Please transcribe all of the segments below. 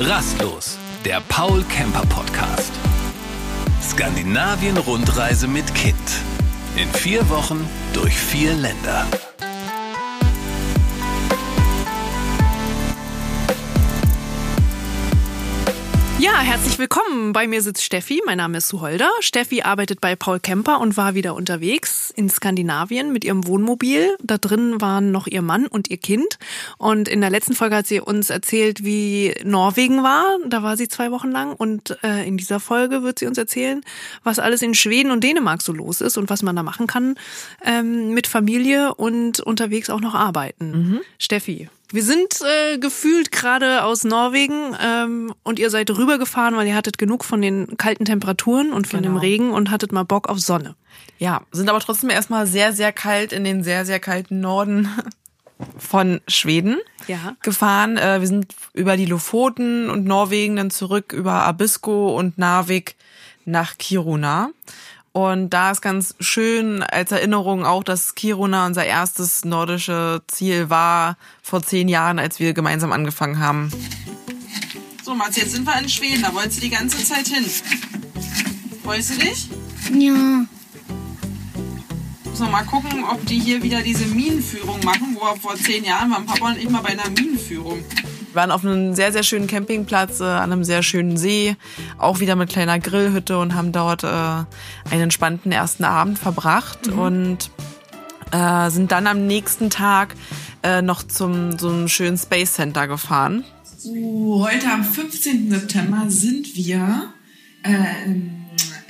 Rastlos, der Paul Camper Podcast. Skandinavien-Rundreise mit Kind. In vier Wochen durch vier Länder. Ja, herzlich willkommen. Bei mir sitzt Steffi. Mein Name ist Suholder. Steffi arbeitet bei Paul Kemper und war wieder unterwegs in Skandinavien mit ihrem Wohnmobil. Da drin waren noch ihr Mann und ihr Kind. Und in der letzten Folge hat sie uns erzählt, wie Norwegen war. Da war sie zwei Wochen lang. Und äh, in dieser Folge wird sie uns erzählen, was alles in Schweden und Dänemark so los ist und was man da machen kann ähm, mit Familie und unterwegs auch noch arbeiten. Mhm. Steffi, wir sind äh, gefühlt gerade aus Norwegen ähm, und ihr seid rübergefahren, weil ihr hattet genug von den kalten Temperaturen und von genau. dem Regen und hattet mal Bock auf Sonne. Ja, sind aber trotzdem erstmal sehr, sehr kalt in den sehr, sehr kalten Norden von Schweden ja. gefahren. Äh, wir sind über die Lofoten und Norwegen dann zurück über Abisko und Narvik nach Kiruna. Und da ist ganz schön als Erinnerung auch, dass Kiruna unser erstes nordische Ziel war vor zehn Jahren, als wir gemeinsam angefangen haben. So, Mats, jetzt sind wir in Schweden. Da wolltest du die ganze Zeit hin. Freust du dich? Ja. So, mal gucken, ob die hier wieder diese Minenführung machen, wo wir vor zehn Jahren waren Papa und ich mal bei einer Minenführung. Wir waren auf einem sehr, sehr schönen Campingplatz äh, an einem sehr schönen See, auch wieder mit kleiner Grillhütte und haben dort äh, einen entspannten ersten Abend verbracht mhm. und äh, sind dann am nächsten Tag äh, noch zum so einem schönen Space Center gefahren. So, heute am 15. September sind wir äh, im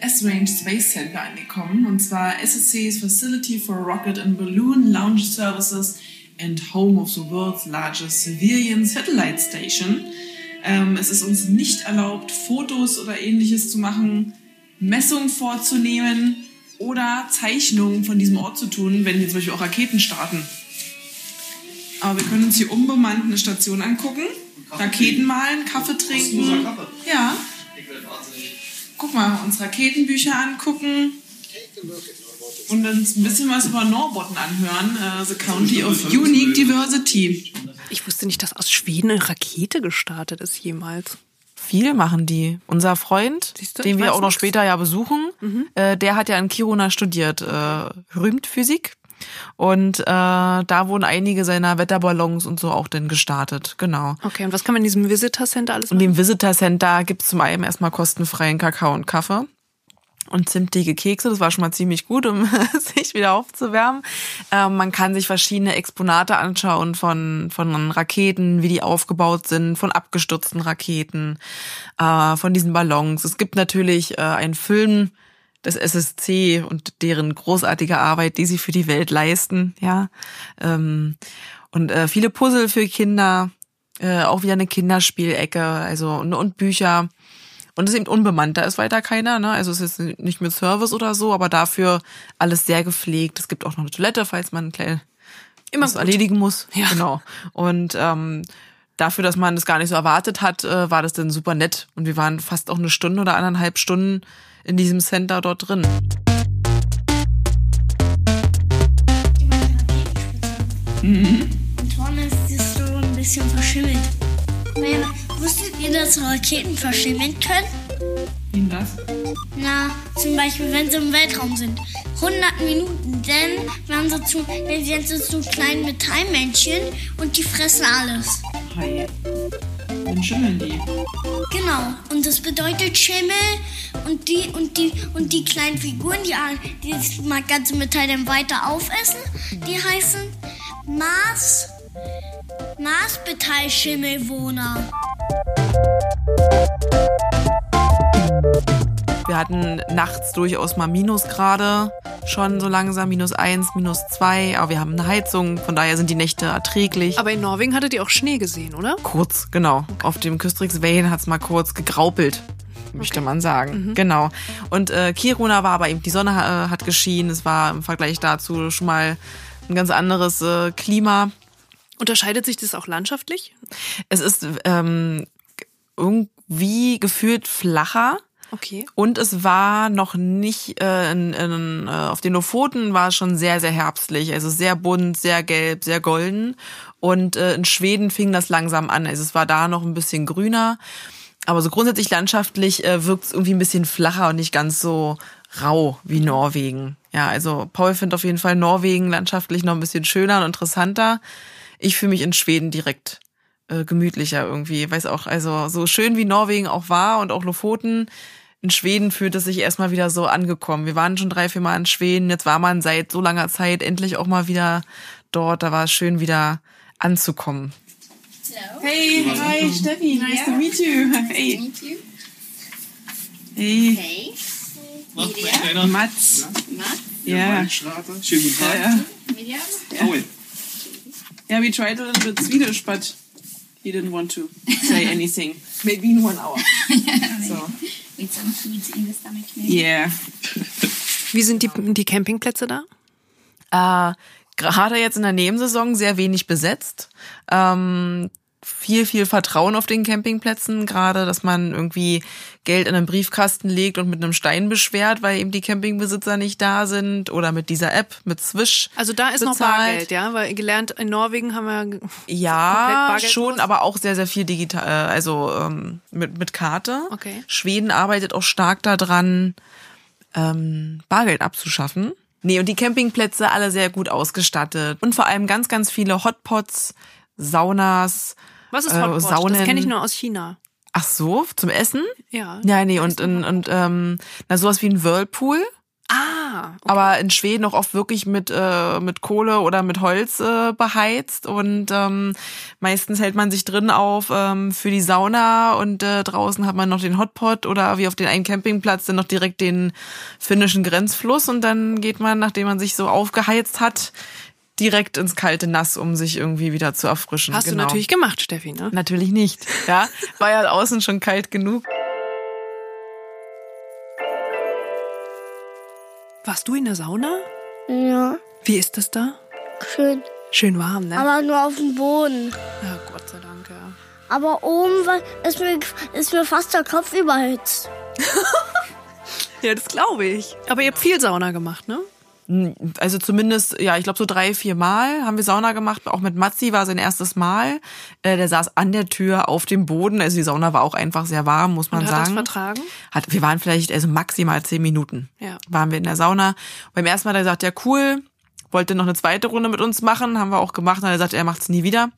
S-Range Space Center angekommen und zwar SSC's Facility for Rocket and Balloon Launch Services and home of the world's largest civilian satellite station. Ähm, es ist uns nicht erlaubt, Fotos oder ähnliches zu machen, Messungen vorzunehmen oder Zeichnungen von diesem Ort zu tun, wenn wir zum Beispiel auch Raketen starten. Aber wir können uns hier unbemannt eine Station angucken, Raketen malen, Kaffee trinken. Kaffee. Ja. Guck mal, uns Raketenbücher angucken und uns ein bisschen was über Norbotten anhören, uh, The County of Unique Diversity. Ich wusste nicht, dass aus Schweden eine Rakete gestartet ist jemals. Viel machen die. Unser Freund, den wir auch noch später ja besuchen, mhm. äh, der hat ja in Kiruna studiert, äh, Rühmtphysik. Und äh, da wurden einige seiner Wetterballons und so auch dann gestartet, genau. Okay, und was kann man in diesem Visitor Center alles machen? In dem Visitor Center gibt's zum einen erstmal kostenfreien Kakao und Kaffee und zimtige Kekse. Das war schon mal ziemlich gut, um sich wieder aufzuwärmen. Ähm, man kann sich verschiedene Exponate anschauen von, von Raketen, wie die aufgebaut sind, von abgestürzten Raketen, äh, von diesen Ballons. Es gibt natürlich äh, einen Film des SSC und deren großartige Arbeit, die sie für die Welt leisten, ja. Ähm, und äh, viele Puzzle für Kinder, äh, auch wieder eine Kinderspielecke, also und, und Bücher. Und es ist eben unbemannt, da ist weiter keiner, ne? Also es ist nicht mit Service oder so, aber dafür alles sehr gepflegt. Es gibt auch noch eine Toilette, falls man klein immer was erledigen muss. Ja. Genau. Und ähm, dafür, dass man das gar nicht so erwartet hat, äh, war das dann super nett. Und wir waren fast auch eine Stunde oder anderthalb Stunden in diesem Center dort drin. Mhm. Und vorne ist das so ein bisschen verschimmelt. Wusstet ihr, dass Raketen verschimmeln können? Wie das? Na, zum Beispiel, wenn sie im Weltraum sind. 100 Minuten, denn werden sie zu, dann sind sie zu kleinen Metallmännchen und die fressen alles. Hi. Dann schimmeln die. Genau. Und das bedeutet Schimmel und die und die und die kleinen Figuren, die, die das ganze Metall dann weiter aufessen, die heißen Mars Marsmetallschimmelwohner. Wir hatten nachts durchaus mal Minusgrade, schon so langsam, minus eins, minus zwei, aber wir haben eine Heizung, von daher sind die Nächte erträglich. Aber in Norwegen hattet ihr auch Schnee gesehen, oder? Kurz, genau. Okay. Auf dem Küstrix-Wellen hat es mal kurz gegraupelt möchte okay. man sagen. Mhm. Genau. Und äh, Kiruna war aber eben, die Sonne äh, hat geschienen. Es war im Vergleich dazu schon mal ein ganz anderes äh, Klima. Unterscheidet sich das auch landschaftlich? Es ist ähm, irgendwie gefühlt flacher. Okay. Und es war noch nicht, äh, in, in, äh, auf den Lofoten war es schon sehr, sehr herbstlich. Also sehr bunt, sehr gelb, sehr golden. Und äh, in Schweden fing das langsam an. Also es war da noch ein bisschen grüner. Aber so grundsätzlich landschaftlich äh, wirkt es irgendwie ein bisschen flacher und nicht ganz so rau wie Norwegen. Ja, also Paul findet auf jeden Fall Norwegen landschaftlich noch ein bisschen schöner und interessanter. Ich fühle mich in Schweden direkt äh, gemütlicher irgendwie. Weiß auch, also so schön wie Norwegen auch war und auch Lofoten, in Schweden fühlt es sich erstmal wieder so angekommen. Wir waren schon drei, vier Mal in Schweden. Jetzt war man seit so langer Zeit endlich auch mal wieder dort. Da war es schön wieder anzukommen. Hey, hi, Steffi, nice to meet you. Hey. Meet you. Hey, Hey. Kleiner? Mats. Matt. Yeah. Schrater. Schönen guten Tag. Yeah. Media. Paul. Yeah, we tried a little bit Swedish, but he didn't want to say anything. Maybe in one hour. So, With some foods in the stomach. Maybe. yeah. Wie sind die, die Campingplätze da? Äh, Gerade jetzt in der Nebensaison sehr wenig besetzt. Ähm, viel, viel Vertrauen auf den Campingplätzen, gerade, dass man irgendwie Geld in einen Briefkasten legt und mit einem Stein beschwert, weil eben die Campingbesitzer nicht da sind oder mit dieser App, mit Swish. Also da ist noch bezahlt. Bargeld, ja, weil gelernt in Norwegen haben wir Ja, schon, aber auch sehr, sehr viel digital, äh, also ähm, mit, mit Karte. Okay. Schweden arbeitet auch stark daran, ähm, Bargeld abzuschaffen. Nee, und die Campingplätze alle sehr gut ausgestattet. Und vor allem ganz, ganz viele Hotpots, Saunas. Was ist äh, Hotpot? Das Saunen. kenne ich nur aus China. Ach so, zum Essen? Ja. Ja, nee, und, und, und ähm, na, sowas wie ein Whirlpool. Ah, okay. aber in Schweden auch oft wirklich mit äh, mit Kohle oder mit Holz äh, beheizt und ähm, meistens hält man sich drin auf ähm, für die Sauna und äh, draußen hat man noch den Hotpot oder wie auf den einen Campingplatz dann noch direkt den finnischen Grenzfluss und dann geht man, nachdem man sich so aufgeheizt hat, direkt ins kalte Nass, um sich irgendwie wieder zu erfrischen. Hast genau. du natürlich gemacht, Steffi, ne? Natürlich nicht. Ja, war ja außen schon kalt genug. Warst du in der Sauna? Ja, Wie ist das da? schön. Schön warm, ne? Aber nur auf dem Boden. ja, Gott sei Dank, ja. Aber oben ist mir, ist mir fast der Kopf überhitzt. Ja, das glaube ich. Aber ihr habt viel Sauna gemacht, ne? Also zumindest, ja, ich glaube so drei, vier Mal haben wir Sauna gemacht. Auch mit Matzi war sein erstes Mal. Äh, der saß an der Tür auf dem Boden. Also die Sauna war auch einfach sehr warm, muss man Und hat das sagen. vertragen? Hat, wir waren vielleicht also maximal zehn Minuten. Ja. Waren wir in der Sauna. Beim ersten Mal hat er gesagt, ja cool, wollte noch eine zweite Runde mit uns machen, haben wir auch gemacht. Dann hat er gesagt, er macht's nie wieder.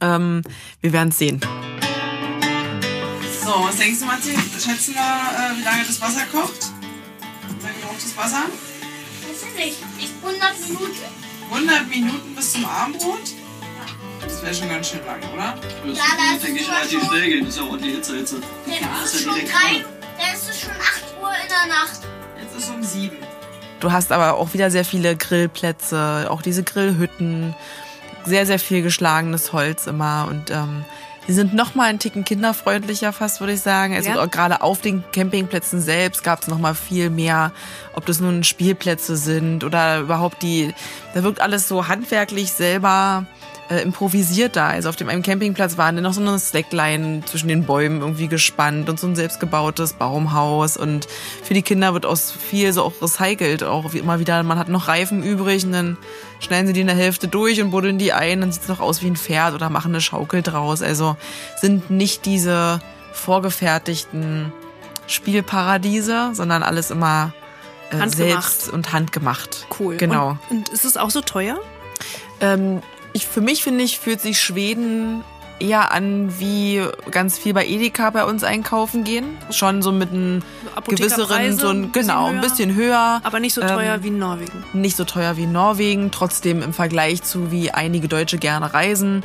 Ähm, wir werden sehen. So, was denkst du, Matti? Schätzen wir, äh, wie lange das Wasser kocht? Wie lange braucht das Wasser? Weiß ich nicht. 100 Minuten? 100 Minuten bis zum Abendbrot? Das wäre schon ganz schön lang, oder? Ja, da ist denke ich es relativ schon- schnell gehen. Das ist ja ordentlich Hitze, Hitze. Dann ist ist es schon direkt drei. warm. Dann ist es schon 8 Uhr in der Nacht. Jetzt ist es um sieben. Du hast aber auch wieder sehr viele Grillplätze, auch diese Grillhütten, sehr, sehr viel geschlagenes Holz immer und ähm, die sind noch mal einen Ticken kinderfreundlicher fast, würde ich sagen. Also Ja. gerade auf den Campingplätzen selbst gab es noch mal viel mehr, ob das nun Spielplätze sind oder überhaupt die, da wirkt alles so handwerklich selber äh, improvisiert da. Also auf dem einen Campingplatz waren dann noch so eine Slackline zwischen den Bäumen irgendwie gespannt und so ein selbstgebautes Baumhaus. Und für die Kinder wird aus viel so auch recycelt. Auch wie immer wieder, man hat noch Reifen übrig und dann schneiden sie die in der Hälfte durch und buddeln die ein, dann sieht's noch aus wie ein Pferd oder machen eine Schaukel draus. Also sind nicht diese vorgefertigten Spielparadiese, sondern alles immer äh, selbst und handgemacht. Cool. Genau. Und, und ist es auch so teuer? Ähm, ich, für mich finde ich, fühlt sich Schweden eher an wie ganz viel bei Edeka bei uns einkaufen gehen. Schon so mit einem gewisseren, so ein ein, bisschen genau, ein höher. bisschen höher. Aber nicht so Ähm, teuer wie in Norwegen. Nicht so teuer wie in Norwegen, trotzdem im Vergleich zu wie einige Deutsche gerne reisen.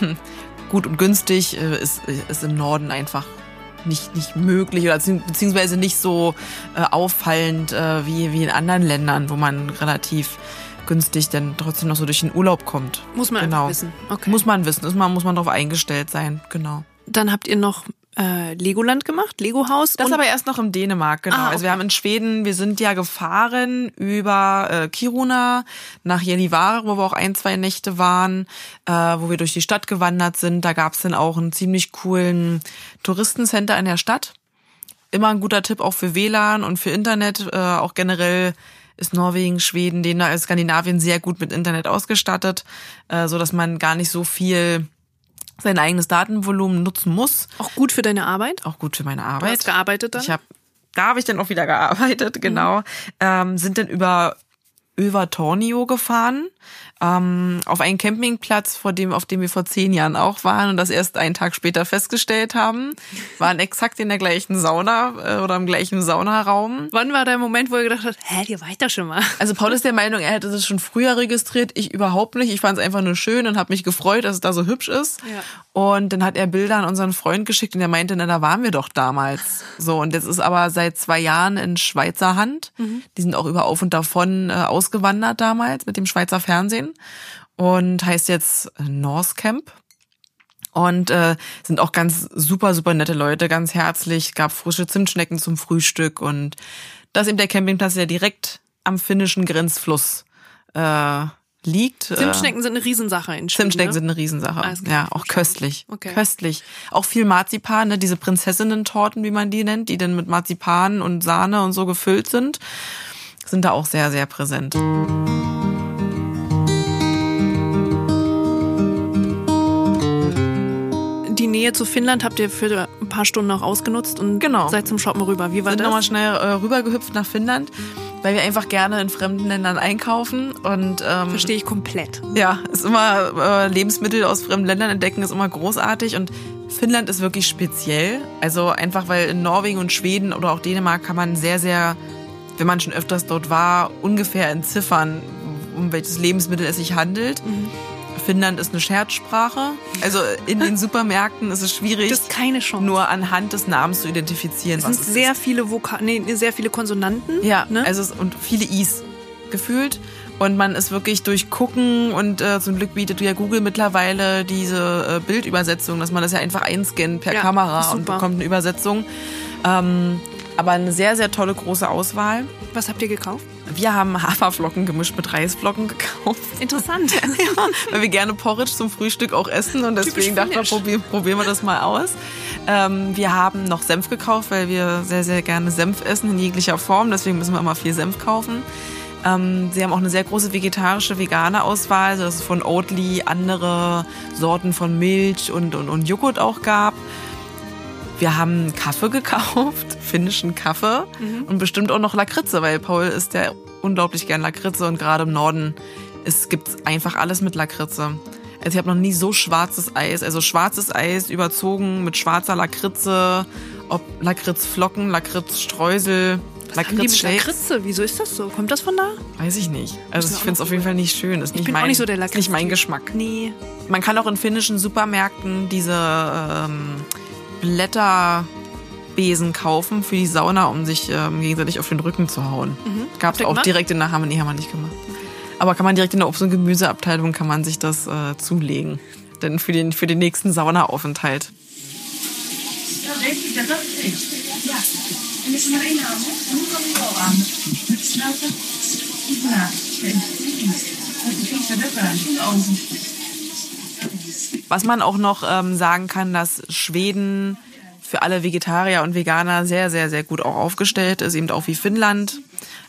Gut und günstig äh, ist, ist im Norden einfach nicht, nicht möglich oder bezieh- beziehungsweise nicht so äh, auffallend äh, wie, wie in anderen Ländern, wo man relativ günstig dann trotzdem noch so durch den Urlaub kommt. Muss man genau. wissen. Okay. Muss man wissen, ist man, muss man darauf eingestellt sein, genau. Dann habt ihr noch äh, Legoland gemacht, Lego-Haus. Das und- aber erst noch in Dänemark, genau. Ah, Also wir okay. haben in Schweden, wir sind ja gefahren über äh, Kiruna nach Gällivare, wo wir auch ein, zwei Nächte waren, äh, wo wir durch die Stadt gewandert sind. Da gab's dann auch einen ziemlich coolen Touristencenter in der Stadt. Immer ein guter Tipp auch für WLAN und für Internet, äh, auch generell ist Norwegen, Schweden, Dänemark, Skandinavien sehr gut mit Internet ausgestattet, äh, so dass man gar nicht so viel sein eigenes Datenvolumen nutzen muss. Auch gut für deine Arbeit? Auch gut für meine Du Arbeit. hast gearbeitet dann? Ich habe, da habe ich dann auch wieder gearbeitet, genau. Ähm, sind dann über Övertornio gefahren, ähm, auf einen Campingplatz, vor dem, auf dem wir vor zehn Jahren auch waren und das erst einen Tag später festgestellt haben. Waren exakt in der gleichen Sauna äh, oder im gleichen Saunaraum. Wann war der Moment, wo ihr gedacht habt, hä, ihr wart doch schon mal? Also Paul ist der Meinung, er hätte das schon früher registriert, ich überhaupt nicht. Ich fand es einfach nur schön und habe mich gefreut, dass es da so hübsch ist. Ja. Und dann hat er Bilder an unseren Freund geschickt und er meinte, na, da waren wir doch damals. So, und jetzt ist aber seit zwei Jahren in Schweizer Hand. Die sind auch über Auf und Davon äh, ausgewandert damals mit dem Schweizer Fernsehen und heißt jetzt äh, North Camp. Und äh, sind auch ganz super, super nette Leute, ganz herzlich. Gab frische Zimtschnecken zum Frühstück und das ist eben der Campingplatz, der direkt am finnischen Grenzfluss äh, liegt. Äh, Zimtschnecken sind eine Riesensache in Schweden. Zimtschnecken ne? sind eine Riesensache. Ah, ja, auch köstlich. Okay. Köstlich. Auch viel Marzipan, ne, diese Prinzessinnen-Torten, wie man die nennt, die dann mit Marzipan und Sahne und so gefüllt sind, sind da auch sehr, sehr präsent. Die Nähe zu Finnland habt ihr für ein paar Stunden auch ausgenutzt und Genau. seid zum Shoppen rüber. Wie war sind nochmal das? schnell äh, rübergehüpft nach Finnland, weil wir einfach gerne in fremden Ländern einkaufen und ähm, Verstehe ich komplett. Ja, ist immer äh, Lebensmittel aus fremden Ländern entdecken ist immer großartig und Finnland ist wirklich speziell. Also einfach weil in Norwegen und Schweden oder auch Dänemark kann man sehr sehr, wenn man schon öfters dort war, ungefähr entziffern, um welches Lebensmittel es sich handelt. Finnland ist eine Scherzsprache. Also in den Supermärkten ist es schwierig, Das ist keine Chance. nur anhand des Namens zu identifizieren. es sind es sehr ist. viele Voka nee, sehr viele Konsonanten. Ja, ne? also es, und viele Is gefühlt. Und man ist wirklich durch Gucken und äh, zum Glück bietet ja Google mittlerweile diese äh, Bildübersetzung, dass man das ja einfach einscannt per Ja, Kamera und bekommt eine Übersetzung. Ähm, aber eine sehr, sehr tolle große Auswahl. Was habt ihr gekauft? Wir haben Haferflocken gemischt mit Reisflocken gekauft. Interessant. ja, weil wir gerne Porridge zum Frühstück auch essen und deswegen dachten wir, probieren, probieren wir das mal aus. Ähm, wir haben noch Senf gekauft, weil wir sehr, sehr gerne Senf essen in jeglicher Form. Deswegen müssen wir immer viel Senf kaufen. Ähm, sie haben auch eine sehr große vegetarische, vegane Auswahl, also dass es von Oatly andere Sorten von Milch und, und, und Joghurt auch gab. Wir haben Kaffee gekauft, finnischen Kaffee und bestimmt auch noch Lakritze, weil Paul ist ja unglaublich gern Lakritze und gerade im Norden es gibt einfach alles mit Lakritze. Also ich habe noch nie so schwarzes Eis, also schwarzes Eis überzogen mit schwarzer Lakritze, ob Lakritzflocken, Lakritzstreusel, Haben Lakritzshakes. Lakritze? Wieso ist das so? Kommt das von da? Weiß ich nicht. Also ich auch finde es auf jeden Fall nicht schön. Ist nicht bin auch mein, nicht so der ist nicht mein. Geschmack. Nee. Man kann auch in finnischen Supermärkten diese ähm, Blätterbesen kaufen für die Sauna, um sich ähm, gegenseitig auf den Rücken zu hauen. Gab's Habt ihr auch gemacht? direkt in der Hammer. Nee, haben wir nicht gemacht. Aber kann man direkt in der Obst- und Gemüseabteilung kann man sich das äh, zulegen. Denn für den, für den nächsten Saunaaufenthalt. Was man auch noch ähm, sagen kann, dass Schweden für alle Vegetarier und Veganer sehr, sehr, sehr gut auch aufgestellt ist, eben auch wie Finnland.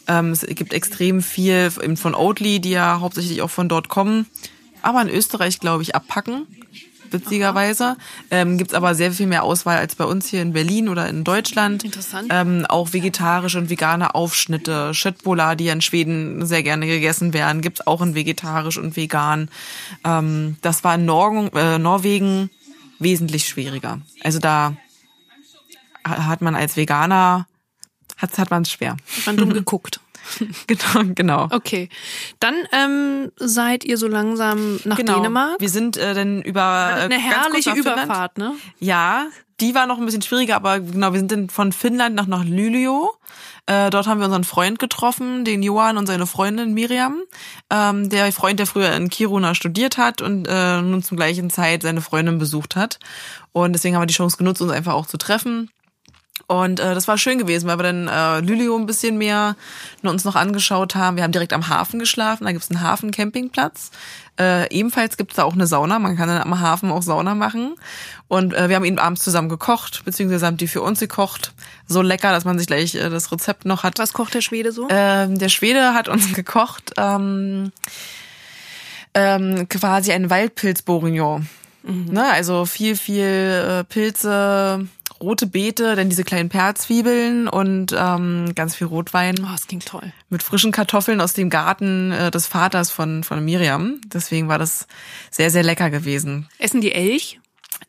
Ähm, es gibt extrem viel von Oatly, die ja hauptsächlich auch von dort kommen, aber in Österreich, glaube ich, abpacken, witzigerweise. Ähm, Gibt es aber sehr viel mehr Auswahl als bei uns hier in Berlin oder in Deutschland. Interessant. Ähm, auch vegetarische und vegane Aufschnitte, Schöttbola, die in Schweden sehr gerne gegessen werden, gibt's auch in vegetarisch und vegan. Ähm, das war in Norgen, äh, Norwegen wesentlich schwieriger. Also da ha- hat man als Veganer, hat, hat man es schwer. Hat man dumm geguckt. genau, genau. Okay. Dann ähm, seid ihr so langsam nach genau. Dänemark. Wir sind äh, dann über äh, Eine herrliche. Überfahrt, ne? Ja, die war noch ein bisschen schwieriger, aber genau, wir sind dann von Finnland nach, nach Luleå. Äh, dort haben wir unseren Freund getroffen, den Johann und seine Freundin Miriam. Ähm, der Freund, der früher in Kiruna studiert hat und äh, nun zum gleichen Zeit seine Freundin besucht hat. Und deswegen haben wir die Chance genutzt, uns einfach auch zu treffen. Und äh, das war schön gewesen, weil wir dann äh, Lülio ein bisschen mehr uns noch angeschaut haben. Wir haben direkt am Hafen geschlafen, da gibt's einen Hafen-Campingplatz. Äh, ebenfalls gibt's da auch eine Sauna, man kann dann am Hafen auch Sauna machen. Und äh, wir haben eben abends zusammen gekocht, beziehungsweise haben die für uns gekocht. So lecker, dass man sich gleich äh, das Rezept noch hat. Was kocht der Schwede so? Ähm, der Schwede hat uns gekocht ähm, ähm, quasi ein Waldpilz-Bourguignon. Ne, also viel, viel äh, Pilze, rote Beete, dann diese kleinen Perzwiebeln und ähm, ganz viel Rotwein oh, das klingt toll. mit frischen Kartoffeln aus dem Garten äh, des Vaters von, von Miriam. Deswegen war das sehr, sehr lecker gewesen. Essen die Elch?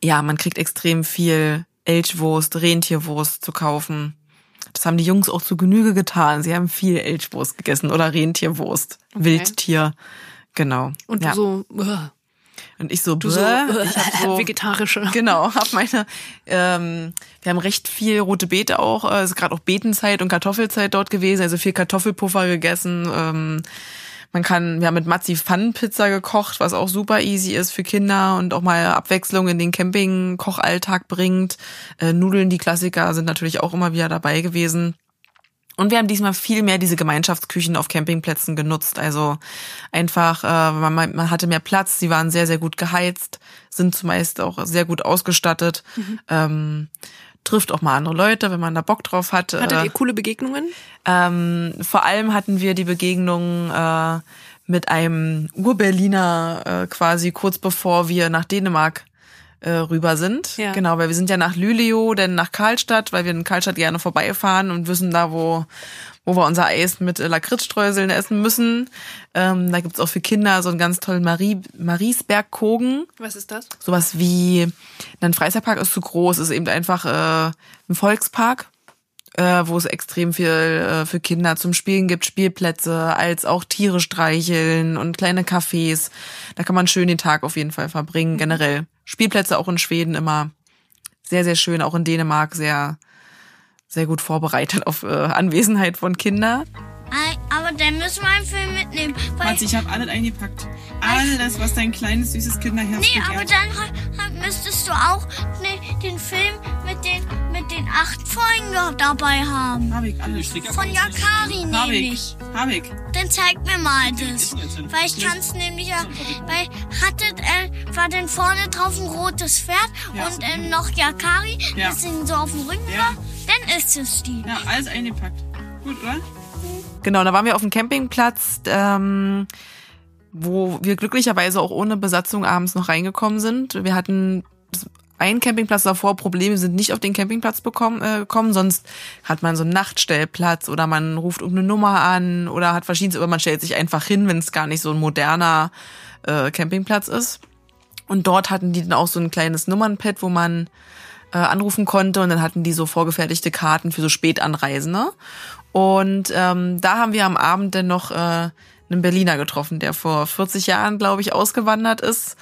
Ja, man kriegt extrem viel Elchwurst, Rentierwurst zu kaufen. Das haben die Jungs auch zu Genüge getan. Sie haben viel Elchwurst gegessen oder Rentierwurst, Wildtier. Genau. Und ja. du so, uah, Und ich so, du so, bäh. ich hab so vegetarische. Genau, hab meine, ähm, wir haben recht viel rote Beete auch, äh, es ist gerade auch Beetenzeit und Kartoffelzeit dort gewesen, also viel Kartoffelpuffer gegessen. Ähm, man kann, wir haben mit Matzi Pfannenpizza gekocht, was auch super easy ist für Kinder und auch mal Abwechslung in den Camping-Kochalltag bringt. Äh, Nudeln, die Klassiker, sind natürlich auch immer wieder dabei gewesen. Und wir haben diesmal viel mehr diese Gemeinschaftsküchen auf Campingplätzen genutzt. Also einfach, äh, man, man hatte mehr Platz, sie waren sehr, sehr gut geheizt, sind zumeist auch sehr gut ausgestattet. Ähm, trifft auch mal andere Leute, wenn man da Bock drauf hat. Hattet Äh, ihr coole Begegnungen? ähm, vor allem hatten wir die Begegnung äh, mit einem Ur-Berliner äh, quasi kurz bevor wir nach Dänemark äh, rüber sind. Ja. Genau, weil wir sind ja nach Lüleo, dann nach Karlstadt, weil wir in Karlstadt gerne vorbeifahren und wissen da, wo wo wir unser Eis mit Lakritzstreuseln essen müssen. Ähm, da gibt's auch für Kinder so einen ganz tollen Marie, Mariesberg-Kogen Was ist das? sowas wie ein Freizeitpark ist zu groß, ist eben einfach äh, ein Volkspark, äh, wo es extrem viel äh, für Kinder zum Spielen gibt, Spielplätze, als auch Tiere streicheln und kleine Cafés. Da kann man schön den Tag auf jeden Fall verbringen. Generell Spielplätze auch in Schweden immer sehr, sehr schön, auch in Dänemark sehr, sehr gut vorbereitet auf äh, Anwesenheit von Kindern. Aber dann müssen wir einen Film mitnehmen. Weil, Matzi, ich habe alles eingepackt. Alles, was dein kleines, süßes Kinderherz nee, aber begehrt. dann ha- ha- müsstest du auch ne, den Film mit den, mit den acht Folgen dabei haben. Hab ich alles. Von Yakari Hab nämlich. ich. Hab ich. Dann zeig mir mal das. Weil ich kann es nämlich ja. Weil hattet, äh, war denn vorne drauf ein rotes Pferd Ja. und äh, noch Yakari, Ja. das ihn so auf dem Rücken Ja. war. Dann ist es die. Ja, alles eingepackt. Gut, oder? Genau, da waren wir auf dem Campingplatz, ähm, wo wir glücklicherweise auch ohne Besatzung abends noch reingekommen sind. Wir hatten einen Campingplatz davor, Probleme sind nicht auf den Campingplatz bekommen, äh, gekommen, sonst hat man so einen Nachtstellplatz oder man ruft um eine Nummer an oder hat verschiedenste, oder man stellt sich einfach hin, wenn es gar nicht so ein moderner äh, Campingplatz ist. Und dort hatten die dann auch so ein kleines Nummernpad, wo man äh, anrufen konnte und dann hatten die so vorgefertigte Karten für so Spätanreisende. Und ähm, da haben wir am Abend dann noch äh, einen Berliner getroffen, der vor 40 Jahren, glaube ich, ausgewandert ist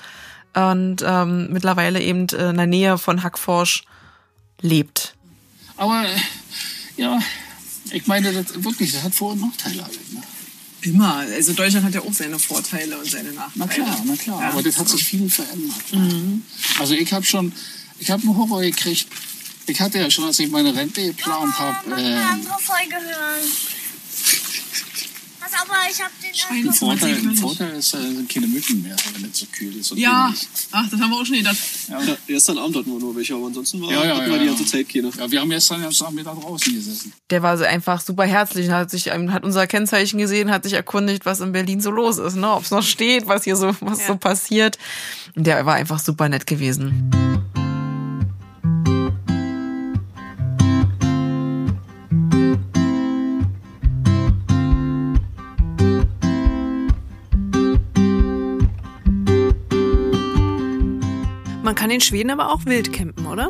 und ähm, mittlerweile eben äh, in der Nähe von Hackforsch lebt. Aber äh, ja, ich meine, das wirklich, das hat Vor- und Nachteile. Halt, ne? Immer. Also Deutschland hat ja auch seine Vorteile und seine Nachteile. Na klar, na klar. Ja. Aber das hat sich viel verändert. ne? Also ich habe schon, ich habe einen Horror gekriegt. Ich hatte ja schon, als ich meine Rente geplant Mach habe, mal eine äh, andere Folge hören. Also, aber ich hab den ein erst Vorteil, ein Vorteil ist, äh, sind keine Mücken mehr, wenn es so kühl ist. Und Ja, windig. ach, das haben wir auch schon gedacht. Ja. Ja, gestern Abend hatten wir nur welche, aber ansonsten war, Ja, ja, hatten ja, wir die ja. ganze Zeit keine. ja, wir haben gestern den ganzen Nachmittag draußen gesessen. Der war so einfach super herzlich und hat sich ähm, hat unser Kennzeichen gesehen, hat sich erkundigt, was in Berlin so los ist, ne, ob es noch steht, was hier so was so passiert. Und der war einfach super nett gewesen. Man kann in Schweden aber auch wild campen, oder?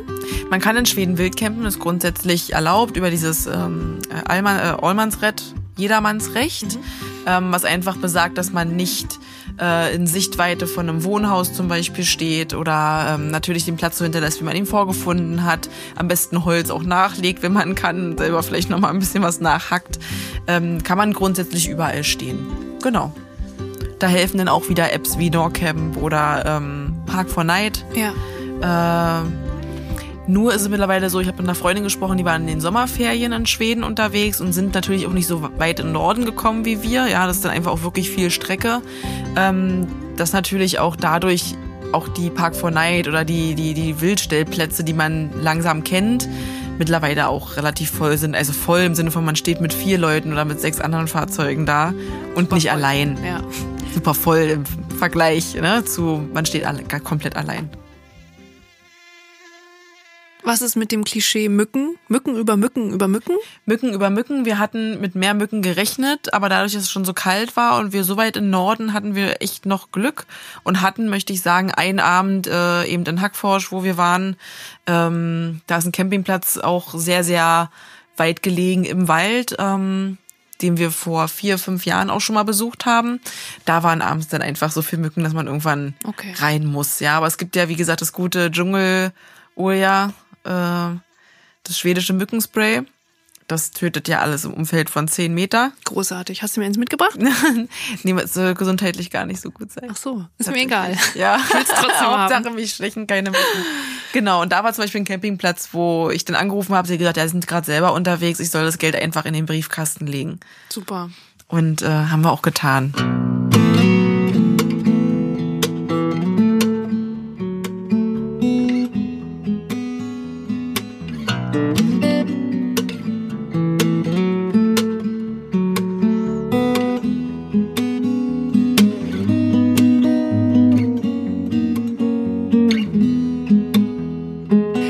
Man kann in Schweden wild campen, ist grundsätzlich erlaubt über dieses ähm, Allmann, äh, Allmannsrecht, Jedermannsrecht, ähm, was einfach besagt, dass man nicht äh, in Sichtweite von einem Wohnhaus zum Beispiel steht oder ähm, natürlich den Platz so hinterlässt, wie man ihn vorgefunden hat. Am besten Holz auch nachlegt, wenn man kann, selber vielleicht nochmal ein bisschen was nachhackt. Ähm, kann man grundsätzlich überall stehen. Genau. Da helfen dann auch wieder Apps wie Doorcamp oder ähm, Park for Night. Ja. Äh, Nur ist es mittlerweile so, ich habe mit einer Freundin gesprochen, die waren in den Sommerferien in Schweden unterwegs und sind natürlich auch nicht so weit in den Norden gekommen wie wir. Ja, das ist dann einfach auch wirklich viel Strecke. Ähm, das natürlich auch dadurch auch die Park for Night oder die, die, die Wildstellplätze, die man langsam kennt, mittlerweile auch relativ voll sind. Also voll im Sinne von, man steht mit vier Leuten oder mit sechs anderen Fahrzeugen da und nicht allein. Ja. Super voll im Vergleich ne, zu, man steht alle, komplett allein. Was ist mit dem Klischee Mücken? Mücken über Mücken über Mücken? Mücken über Mücken. Wir hatten mit mehr Mücken gerechnet, aber dadurch, dass es schon so kalt war und wir so weit im Norden, hatten wir echt noch Glück und hatten, möchte ich sagen, einen Abend äh, eben in Hackforsch, wo wir waren. Ähm, da ist ein Campingplatz auch sehr, sehr weit gelegen im Wald. Ähm, den wir vor vier, fünf Jahren auch schon mal besucht haben. Da waren abends dann einfach so viele Mücken, dass man irgendwann Okay. rein muss. Ja, aber es gibt ja, wie gesagt, das gute Dschungel Oja, äh, das schwedische Mückenspray. Das tötet ja alles im Umfeld von 10 Meter. Großartig. Hast du mir eins mitgebracht? nee, es soll gesundheitlich gar nicht so gut sein. Ach so, ist mir egal. Ja, will's trotzdem. Hauptsache, mich stechen keine Mücken. Genau, und da war zum Beispiel ein Campingplatz, wo ich dann angerufen habe, sie gesagt, ja, sie sind gerade selber unterwegs, ich soll das Geld einfach in den Briefkasten legen. Super. Und äh, haben wir auch getan.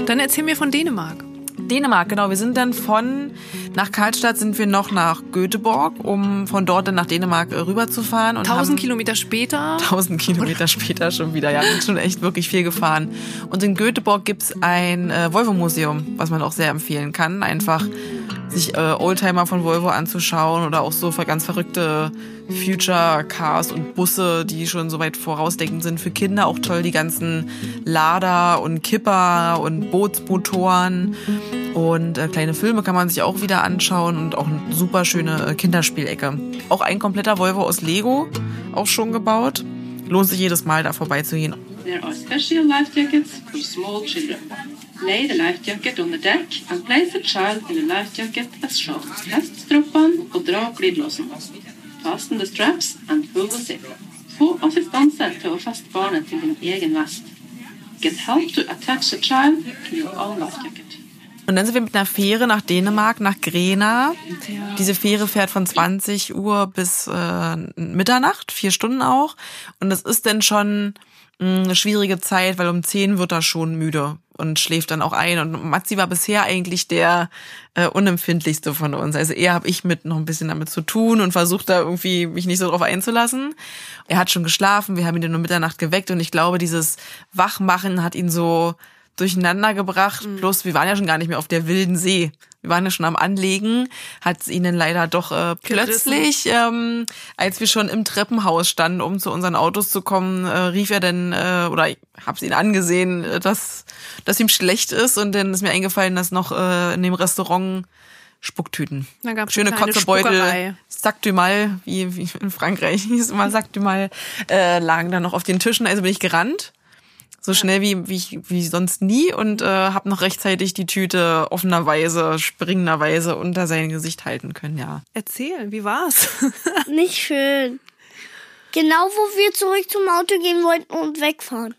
Dann erzähl mir von Dänemark. Dänemark, genau. Wir sind dann von, nach Karlstadt sind wir noch nach Göteborg, um von dort dann nach Dänemark äh, rüberzufahren. Und 1000 haben Kilometer später. 1000 Kilometer später schon wieder. Ja, wir sind schon echt wirklich viel gefahren. Und in Göteborg gibt's ein äh, Volvo-Museum, was man auch sehr empfehlen kann. Einfach sich äh, Oldtimer von Volvo anzuschauen oder auch so ganz verrückte Future Cars und Busse, die schon so weit vorausdenkend sind für Kinder. Auch toll die ganzen Lader und Kipper und Bootsmotoren. Und äh, kleine Filme kann man sich auch wieder anschauen und auch eine super schöne äh, Kinderspielecke. Auch ein kompletter Volvo aus Lego, auch schon gebaut. Lohnt sich jedes Mal da vorbeizugehen. There are special life jackets for small children. Lay the life jacket on the deck and place the child in the life jacket as shown. Fest stroppen og dra glidelåsen. Fasten the straps and pull the zip. Få assistanse til å feste barnet til din egen vest. Get help to attach the child to your own life jacket. Und dann sind wir mit einer Fähre nach Dänemark, nach Grena. Diese Fähre fährt von 20 Uhr bis äh, Mitternacht, vier Stunden auch. Und das ist dann schon mh, eine schwierige Zeit, weil um 10 wird er schon müde und schläft dann auch ein. Und Matzi war bisher eigentlich der äh, unempfindlichste von uns. Also eher habe ich mit noch ein bisschen damit zu tun und versucht da irgendwie mich nicht so drauf einzulassen. Er hat schon geschlafen, wir haben ihn dann um Mitternacht geweckt und ich glaube, dieses Wachmachen hat ihn so durcheinander gebracht. Plus, wir waren ja schon gar nicht mehr auf der wilden See. Wir waren ja schon am Anlegen, hat es ihnen leider doch äh, plötzlich, ähm, als wir schon im Treppenhaus standen, um zu unseren Autos zu kommen, äh, rief er dann, äh, oder ich hab's ihn angesehen, äh, dass, dass ihm schlecht ist. Und dann ist mir eingefallen, dass noch äh, in dem Restaurant Spucktüten. Da gab's Schöne Kotzebeutel, Spuckerei. Sac du Mal, wie, wie in Frankreich hieß immer Sac du Mal, äh, lagen da noch auf den Tischen. Also bin ich gerannt so schnell wie, wie, ich, wie sonst nie und äh, habe noch rechtzeitig die Tüte offenerweise, springenderweise unter sein Gesicht halten können, ja. Erzähl, wie war's? Nicht schön. Genau, wo wir zurück zum Auto gehen wollten und wegfahren.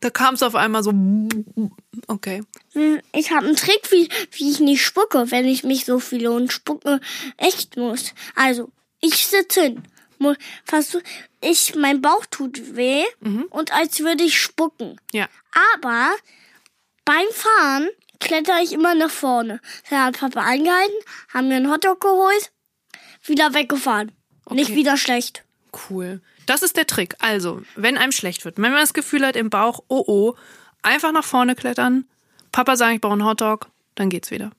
Da kam es auf einmal so. Okay. Hm, Ich habe einen Trick, wie, wie ich nicht spucke, wenn ich mich so viele und spucke echt muss. Also, ich sitze hin. Versuch, ich, mein Bauch tut weh und als würde ich spucken. Ja. Aber beim Fahren kletter ich immer nach vorne. Da hat Papa angehalten, haben mir einen Hotdog geholt, wieder weggefahren. Nicht Okay. wieder schlecht. Cool. Das ist der Trick. Also, wenn einem schlecht wird, wenn man das Gefühl hat im Bauch, oh oh, einfach nach vorne klettern, Papa sagt, ich brauche einen Hotdog, dann geht's wieder.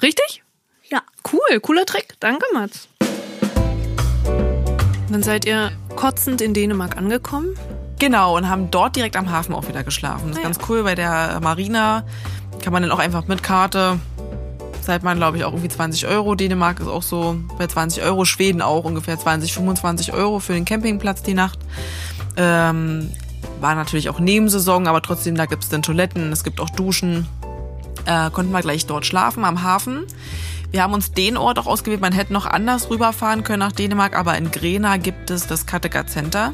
Richtig? Ja. Cool, cooler Trick. Danke, Mats. Dann seid ihr kotzend in Dänemark angekommen. Genau, und haben dort direkt am Hafen auch wieder geschlafen. Das ist Ah, ja. ganz cool, bei der Marina kann man dann auch einfach mit Karte, zahlt man glaube ich auch irgendwie 20 Euro. Dänemark ist auch so bei 20 Euro, Schweden auch ungefähr 20, 25 Euro für den Campingplatz die Nacht. Ähm, war natürlich auch Nebensaison, aber trotzdem, da gibt's dann Toiletten, es gibt auch Duschen. äh, konnten wir gleich dort schlafen am Hafen. Wir haben uns den Ort auch ausgewählt. Man hätte noch anders rüberfahren können nach Dänemark, aber in Grena gibt es das Kattegat Center,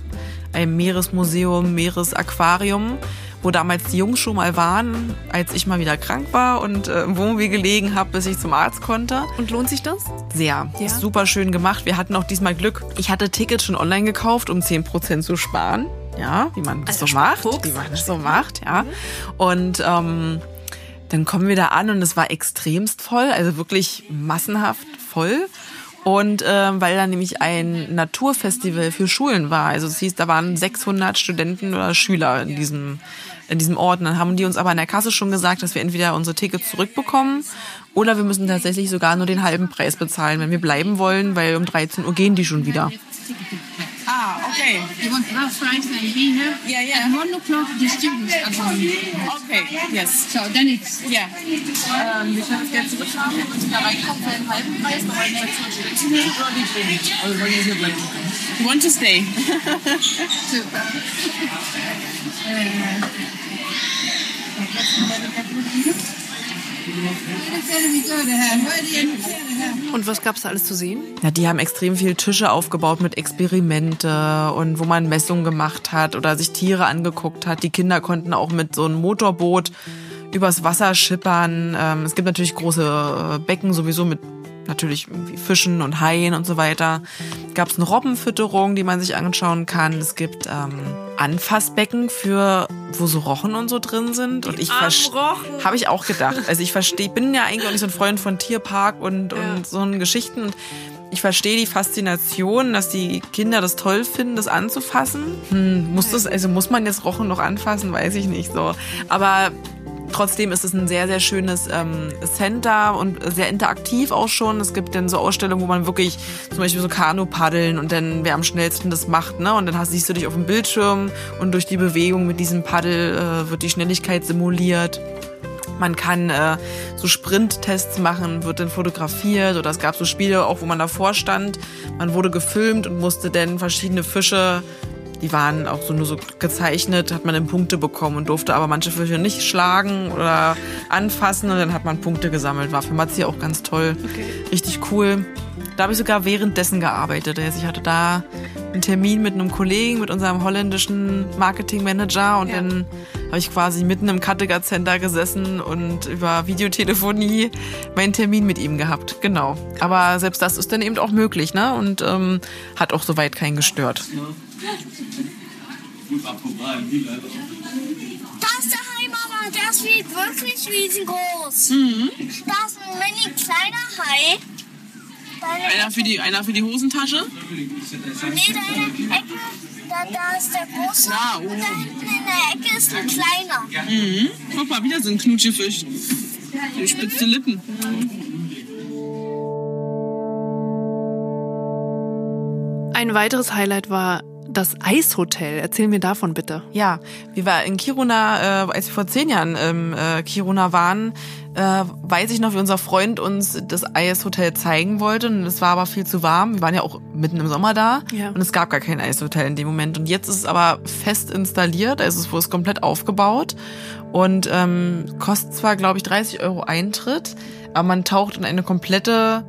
ein Meeresmuseum, Meeresaquarium, wo damals die Jungs schon mal waren, als ich mal wieder krank war und äh, im Wohnmobil gelegen habe, bis ich zum Arzt konnte. Und lohnt sich das? Sehr. Ja. Ist super schön gemacht. Wir hatten auch diesmal Glück. Ich hatte Tickets schon online gekauft, um 10% zu sparen. Ja, wie man das Alter, so macht. Wie man das so macht, ja. Und ähm, dann kommen wir da an und es war extremst voll, also wirklich massenhaft voll. Und ähm, weil da nämlich ein Naturfestival für Schulen war, also es hieß, da waren 600 Studenten oder Schüler in diesem in diesem Ort. Und dann haben die uns aber an der Kasse schon gesagt, dass wir entweder unsere Tickets zurückbekommen oder wir müssen tatsächlich sogar nur den halben Preis bezahlen, wenn wir bleiben wollen, weil um 13 Uhr gehen die schon wieder. Ah, okay. You want half price and be here? Yeah, yeah. At one o'clock, the students are going. Okay, yes. So then it's Yeah. Ähm, wir können das Geld zurückhaben und da reinkommen für einen halben Preis, aber wenn wir die bringen. Also wollen wir hier bleiben. Want to stay? super. Und was gab's da alles zu sehen? Ja, die haben extrem viele Tische aufgebaut mit Experimente und wo man Messungen gemacht hat oder sich Tiere angeguckt hat. Die Kinder konnten auch mit so einem Motorboot übers Wasser schippern. Ähm, es gibt natürlich große äh, Becken sowieso mit natürlich irgendwie Fischen und Haien und so weiter. Gab es eine Robbenfütterung, die man sich anschauen kann. Es gibt ähm, Anfassbecken für, wo so Rochen und so drin sind. und ich habe ich auch gedacht. Also ich verstehe, bin ja eigentlich auch nicht so ein Freund von Tierpark und, Ja. und so einen Geschichten. Und ich verstehe die Faszination, dass die Kinder das toll finden, das anzufassen. Hm, muss das, also muss man jetzt Rochen noch anfassen, weiß ich nicht so. Aber Trotzdem ist es ein sehr, sehr schönes ähm, Center und sehr interaktiv auch schon. Es gibt dann so Ausstellungen, wo man wirklich zum Beispiel so Kanu paddeln und dann wer am schnellsten das macht, ne? Und dann hast, siehst du dich auf dem Bildschirm und durch die Bewegung mit diesem Paddel äh, wird die Schnelligkeit simuliert. Man kann äh, so Sprinttests machen, wird dann fotografiert oder es gab so Spiele auch, wo man davor stand. Man wurde gefilmt und musste dann verschiedene Fische, die waren auch so nur so gezeichnet, hat man dann Punkte bekommen und durfte aber manche Fische nicht schlagen oder anfassen und dann hat man Punkte gesammelt. War für Matzi auch ganz toll. Richtig cool. Da habe ich sogar währenddessen gearbeitet. Also ich hatte da einen Termin mit einem Kollegen, mit unserem holländischen Marketingmanager und dann habe ich quasi mitten im Kattegat Center gesessen und über Videotelefonie meinen Termin mit ihm gehabt. Genau. Aber selbst das ist dann eben auch möglich, ne? Und ähm, hat auch soweit keinen gestört. Da ist der Hai, Mama. Der ist wirklich riesengroß. Da ist ein mini kleiner Hai. Einer für die, einer für die Hosentasche? nee, da in der Ecke, da, da ist der große. Ah, oh. Und da hinten in der Ecke ist ein kleiner. Mhm. Guck mal, wieder so ein Knutschefisch. Die spitze Lippen. Ein weiteres Highlight war das Eishotel. Erzähl mir davon bitte. Ja, wir waren in Kiruna, äh, als wir vor zehn Jahren im äh, Kiruna waren, äh, weiß ich noch, wie unser Freund uns das Eishotel zeigen wollte. Und es war aber viel zu warm. Wir waren ja auch mitten im Sommer da Ja. und es gab gar kein Eishotel in dem Moment. Und jetzt ist es aber fest installiert, also es wurde komplett aufgebaut und ähm, kostet zwar, glaube ich, 30 Euro Eintritt, aber man taucht in eine komplette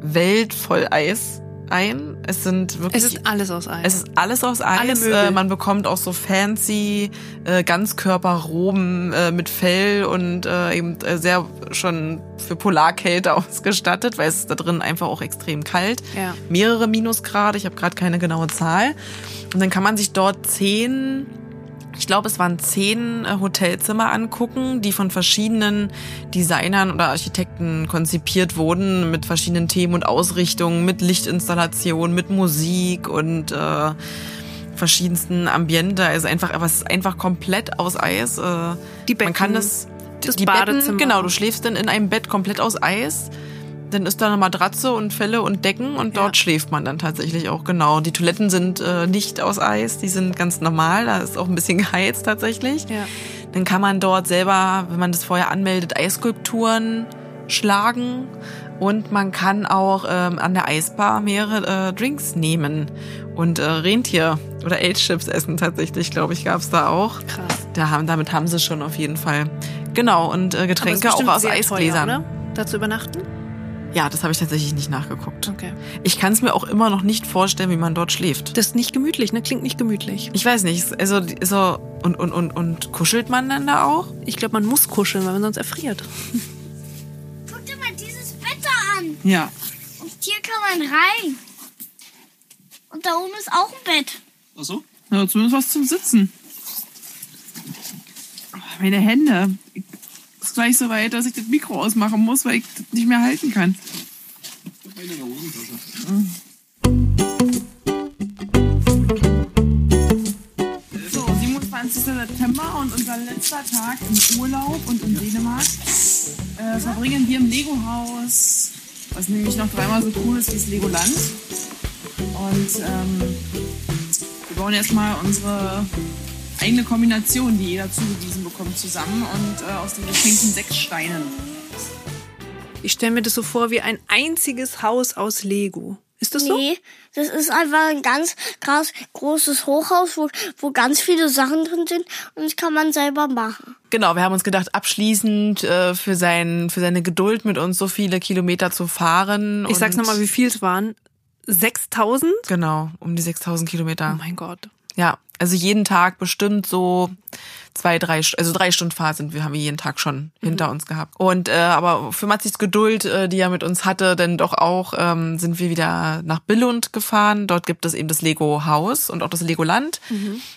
Welt voll Eis ein. Es sind wirklich Es ist alles aus Eis. es ist alles aus Eis. Äh, man bekommt auch so fancy äh, Ganzkörperroben äh, mit Fell und äh, eben äh, sehr schon für Polarkälte ausgestattet, weil es ist da drin einfach auch extrem kalt. Ja. Mehrere Minusgrade, ich habe gerade keine genaue Zahl. Und dann kann man sich dort zehn ich glaube, es waren zehn äh, Hotelzimmer angucken, die von verschiedenen Designern oder Architekten konzipiert wurden, mit verschiedenen Themen und Ausrichtungen, mit Lichtinstallation, mit Musik und äh, verschiedensten Ambiente. Also einfach, aber es ist einfach komplett aus Eis. Äh, Die Betten, man kann das, das die Badezimmer. Betten, genau, du schläfst dann in einem Bett komplett aus Eis. Dann ist da eine Matratze und Felle und Decken und dort Ja. schläft man dann tatsächlich auch genau. Die Toiletten sind äh, nicht aus Eis, die sind ganz normal. Da ist auch ein bisschen geheizt tatsächlich. Ja. Dann kann man dort selber, wenn man das vorher anmeldet, Eisskulpturen schlagen und man kann auch ähm, an der Eisbar mehrere äh, Drinks nehmen und äh, Rentier oder L-Chips essen tatsächlich, glaube ich, gab's da auch. Krass. Da haben, damit haben sie schon auf jeden Fall Genau, und äh, es Getränke auch aus Eisgläsern. Teuer, oder? Da zu übernachten? Ja, das habe ich tatsächlich nicht nachgeguckt. Okay. Ich kann es mir auch immer noch nicht vorstellen, wie man dort schläft. Das ist nicht gemütlich, ne? Klingt nicht gemütlich. Ich weiß nicht, also so und und und und kuschelt man dann da auch? Ich glaube, man muss kuscheln, weil man sonst erfriert. Guck dir mal dieses Bett da an. Ja. Und hier kann man rein. Und da oben ist auch ein Bett. Ach so? ja zumindest was zum Sitzen. Meine Hände. Ist gleich so weit, dass ich das Mikro ausmachen muss, weil ich das nicht mehr halten kann. So, 27. September und unser letzter Tag im Urlaub und in Dänemark äh, verbringen wir im Lego-Haus, was nämlich noch dreimal so cool ist wie das Legoland. Und ähm, wir bauen erstmal unsere eigene Kombination, die jeder zugewiesen bekommt, zusammen und äh, aus den geschenkten sechs Steinen. Ich stelle mir das so vor wie ein einziges Haus aus Lego. Ist das so? Nee, das ist einfach ein ganz krass großes Hochhaus, wo, wo ganz viele Sachen drin sind und das kann man selber machen. Genau, wir haben uns gedacht, abschließend äh, für sein für seine Geduld mit uns so viele Kilometer zu fahren. Ich sag's nochmal, wie viel es waren. 6000? Genau, um die 6000 Kilometer. Oh mein Gott. Ja, also jeden Tag bestimmt so zwei, drei, also drei Stunden Fahrt sind wir, haben wir jeden Tag schon hinter uns gehabt. Und äh, aber für Matzis Geduld, äh, die er mit uns hatte, denn doch auch ähm, sind wir wieder nach Billund gefahren. Dort gibt es eben das Lego Haus und auch das Legoland.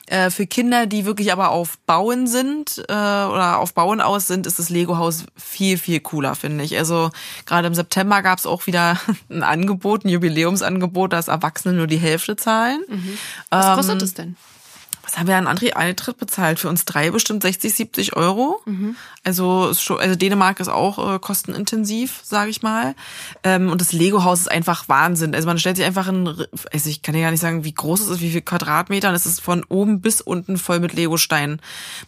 Äh, für Kinder, die wirklich aber auf Bauen sind äh, oder auf Bauen aus sind, ist das Lego Haus viel, viel cooler, finde ich. Also gerade im September gab es auch wieder ein Angebot, ein Jubiläumsangebot, dass Erwachsene nur die Hälfte zahlen. Was Ähm, kostet es denn? Was haben wir an André Eintritt bezahlt? Für uns drei bestimmt 60, 70 Euro. Also, ist schon, also Dänemark ist auch äh, kostenintensiv, sage ich mal. Ähm, und das Lego-Haus ist einfach Wahnsinn. Also man stellt sich einfach ein, also ich kann ja gar nicht sagen, wie groß es ist, wie viel Quadratmeter. Und es ist von oben bis unten voll mit Lego-Steinen.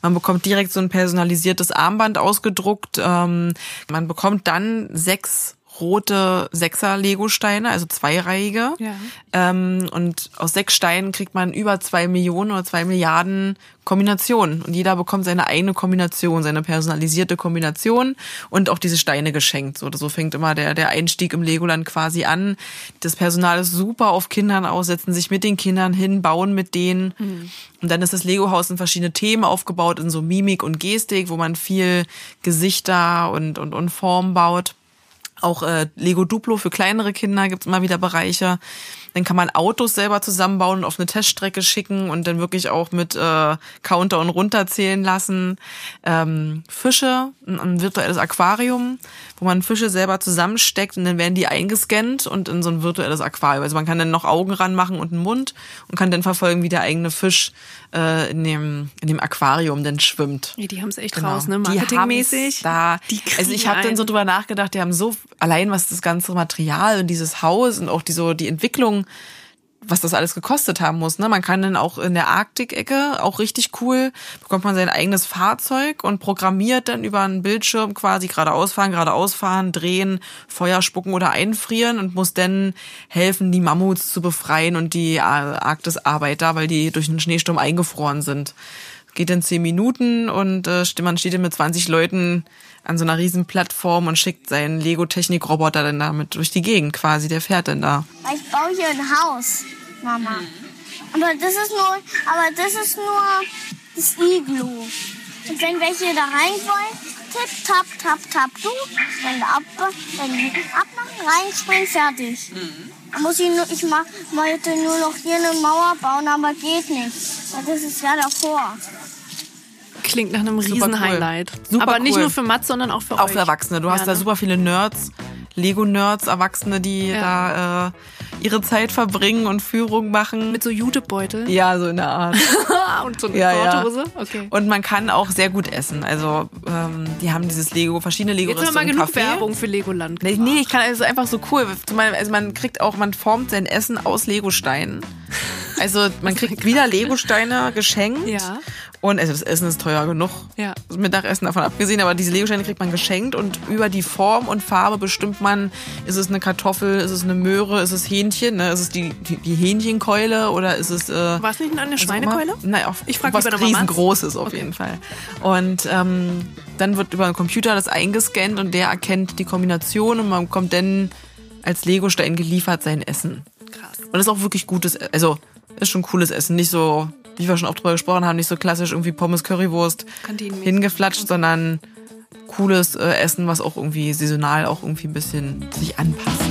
Man bekommt direkt so ein personalisiertes Armband ausgedruckt. Ähm, man bekommt dann sechs rote Sechser-Lego-Steine, also zweireihige. Ja. Ähm, und aus sechs Steinen kriegt man über zwei Millionen oder zwei Milliarden Kombinationen. Und jeder bekommt seine eigene Kombination, seine personalisierte Kombination und auch diese Steine geschenkt. So, so fängt immer der, der Einstieg im Legoland quasi an. Das Personal ist super auf Kindern aus, setzen sich mit den Kindern hin, bauen mit denen. Und dann ist das Lego-Haus in verschiedene Themen aufgebaut, in so Mimik und Gestik, wo man viel Gesichter und, und, und Form baut. Auch äh, Lego Duplo für kleinere Kinder gibt's immer wieder Bereiche. Dann kann man Autos selber zusammenbauen und auf eine Teststrecke schicken und dann wirklich auch mit äh, Counter und runterzählen lassen. Ähm, Fische, ein, ein virtuelles Aquarium, wo man Fische selber zusammensteckt und dann werden die eingescannt und in so ein virtuelles Aquarium. Also man kann dann noch Augen ranmachen und einen Mund und kann dann verfolgen, wie der eigene Fisch äh, in, dem, in dem Aquarium dann schwimmt. Ja, die haben es echt Genau. raus, ne? Die Marketingmäßig. haben's Da. Die also ich habe dann so drüber nachgedacht, die haben so allein was das ganze Material und dieses Haus und auch die so die Entwicklung, was das alles gekostet haben muss. Ne? Man kann dann auch in der Arktik-Ecke, auch richtig cool, bekommt man sein eigenes Fahrzeug und programmiert dann über einen Bildschirm quasi geradeaus fahren, geradeaus fahren, drehen, Feuer spucken oder einfrieren und muss dann helfen, die Mammuts zu befreien und die Arktisarbeiter, weil die durch einen Schneesturm eingefroren sind. Geht in zehn Minuten und äh, steht- man steht dann mit 20 Leuten an so einer riesen Plattform und schickt seinen Lego-Technik-Roboter dann damit durch die Gegend quasi. Der fährt dann da. Ich baue hier ein Haus, Mama. Aber das ist nur, aber das ist nur das Iglu. Und wenn welche da rein wollen, tipp, tap, tap, tap, du, dann ab, dann abmachen, reinspringen, fertig. Dann muss ich nur, ich mach, wollte nur noch hier eine Mauer bauen, aber geht nicht. Weil das ist ja davor. Klingt nach einem Super riesen cool. Highlight. Super Aber nicht cool. nur für Mats, sondern auch für Auch euch. für Erwachsene. Du hast Ja, da ne? super viele Nerds, Lego-Nerds, Erwachsene, die Ja. da äh, ihre Zeit verbringen und Führung machen. Mit so Jutebeutel ja, so in der Art. und so eine Ja, ja. Okay. Und man kann auch sehr gut essen. Also ähm, die haben dieses Lego, verschiedene lego Jetzt haben wir mal genug Café. Werbung für Legoland. Nee, nee, ich kann also einfach so cool. Also man kriegt auch, man formt sein Essen aus Legosteinen. Also man kriegt wieder Legosteine geschenkt. Ja. Und also das Essen ist teuer genug. Ja. Das Mittagessen davon abgesehen, aber diese Legosteine kriegt man geschenkt und über die Form und Farbe bestimmt man, ist es eine Kartoffel, ist es eine Möhre, ist es Hähnchen, ne? ist es die, die, die Hähnchenkeule oder ist es... Äh, War es nicht eine Schweinekeule? Nein, auf Ich frag was riesengroßes auf jeden Fall. Und ähm, dann wird über den Computer das eingescannt und der erkennt die Kombination und man bekommt dann als Legostein geliefert sein Essen. Krass. Und das ist auch wirklich gutes, also ist schon cooles Essen. Nicht so, wie wir schon oft drüber gesprochen haben, nicht so klassisch irgendwie Pommes, Currywurst hingeflatscht, sondern cooles äh, Essen, was auch irgendwie saisonal auch irgendwie ein bisschen sich anpasst.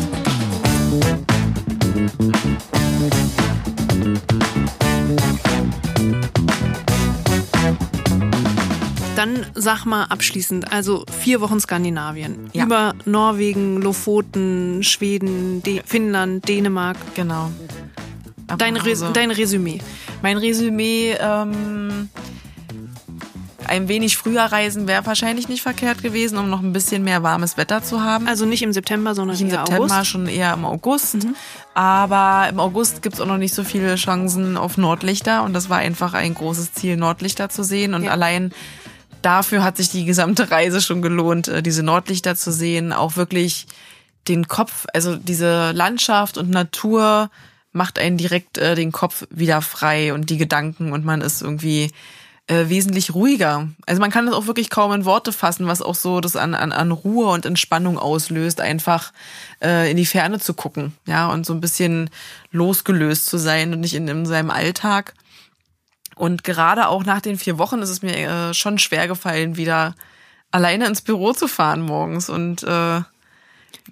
Dann sag mal abschließend, also vier Wochen Skandinavien. Ja. Über Norwegen, Lofoten, Schweden, De Finnland, Dänemark. Genau. Dein, Res dein Resümee. Mein Resümee, ähm, ein wenig früher reisen wäre wahrscheinlich nicht verkehrt gewesen, um noch ein bisschen mehr warmes Wetter zu haben. Also nicht im September, sondern Nicht im September, August. schon eher im August. Aber im August gibt's auch noch nicht so viele Chancen auf Nordlichter. Und das war einfach ein großes Ziel, Nordlichter zu sehen. Und Ja. allein dafür hat sich die gesamte Reise schon gelohnt, äh, diese Nordlichter zu sehen. Auch wirklich den Kopf, also diese Landschaft und Natur macht einen direkt äh, den Kopf wieder frei und die Gedanken und man ist irgendwie äh, wesentlich ruhiger. Also man kann das auch wirklich kaum in Worte fassen, was auch so das an, an, an Ruhe und Entspannung auslöst, einfach äh, in die Ferne zu gucken, ja, und so ein bisschen losgelöst zu sein und nicht in, in seinem Alltag. Und gerade auch nach den vier Wochen ist es mir äh, schon schwer gefallen, wieder alleine ins Büro zu fahren morgens und äh,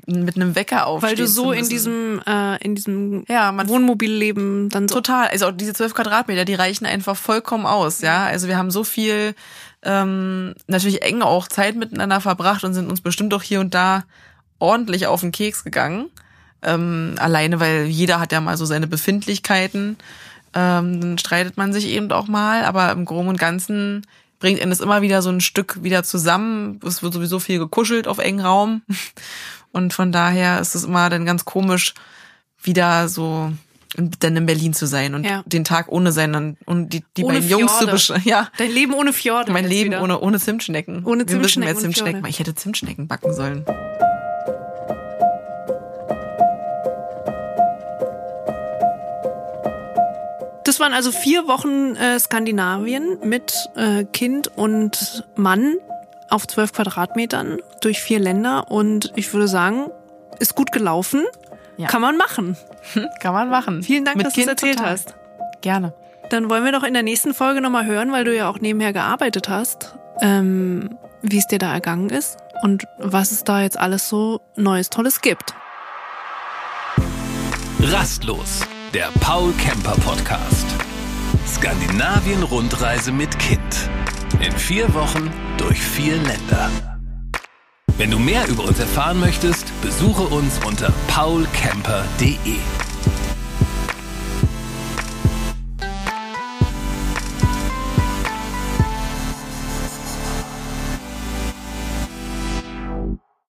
mit einem Wecker aufstehen Weil du so in diesem, äh, in diesem Ja, man- Wohnmobilleben dann so. Total. Also diese zwölf Quadratmeter, die reichen einfach vollkommen aus, ja. Also wir haben so viel ähm, natürlich eng auch Zeit miteinander verbracht und sind uns bestimmt auch hier und da ordentlich auf den Keks gegangen. Ähm, alleine, weil jeder hat ja mal so seine Befindlichkeiten. Ähm, dann streitet man sich eben auch mal, aber im Groben und Ganzen bringt einen das immer wieder so ein Stück wieder zusammen. Es wird sowieso viel gekuschelt auf engen Raum. Und von daher ist es immer dann ganz komisch, wieder so in- dann in Berlin zu sein und Ja. den Tag ohne sein und die, die Ohne beiden Jungs zu Fjorde. beschreiben. Ja. Dein Leben ohne Fjorde. Mein Leben wieder. ohne, ohne Zimtschnecken. Ohne Wir müssen mehr Zimtschnecken Zimtschnecken Fjorde. Ich hätte Zimtschnecken backen sollen. Das waren also vier Wochen äh, Skandinavien mit äh, Kind und Mann auf zwölf Quadratmetern durch vier Länder und ich würde sagen, ist gut gelaufen. Ja. Kann man machen. Kann man machen. Vielen Dank, Mit dass du es erzählt total. hast. Gerne. Dann wollen wir doch in der nächsten Folge nochmal hören, weil du ja auch nebenher gearbeitet hast, ähm, wie es dir da ergangen ist und was es da jetzt alles so Neues, Tolles gibt. Rastlos, der Paul Kemper Podcast. Skandinavien-Rundreise mit Kind. In vier Wochen durch vier Länder. Wenn du mehr über uns erfahren möchtest, besuche uns unter paulkemper.de.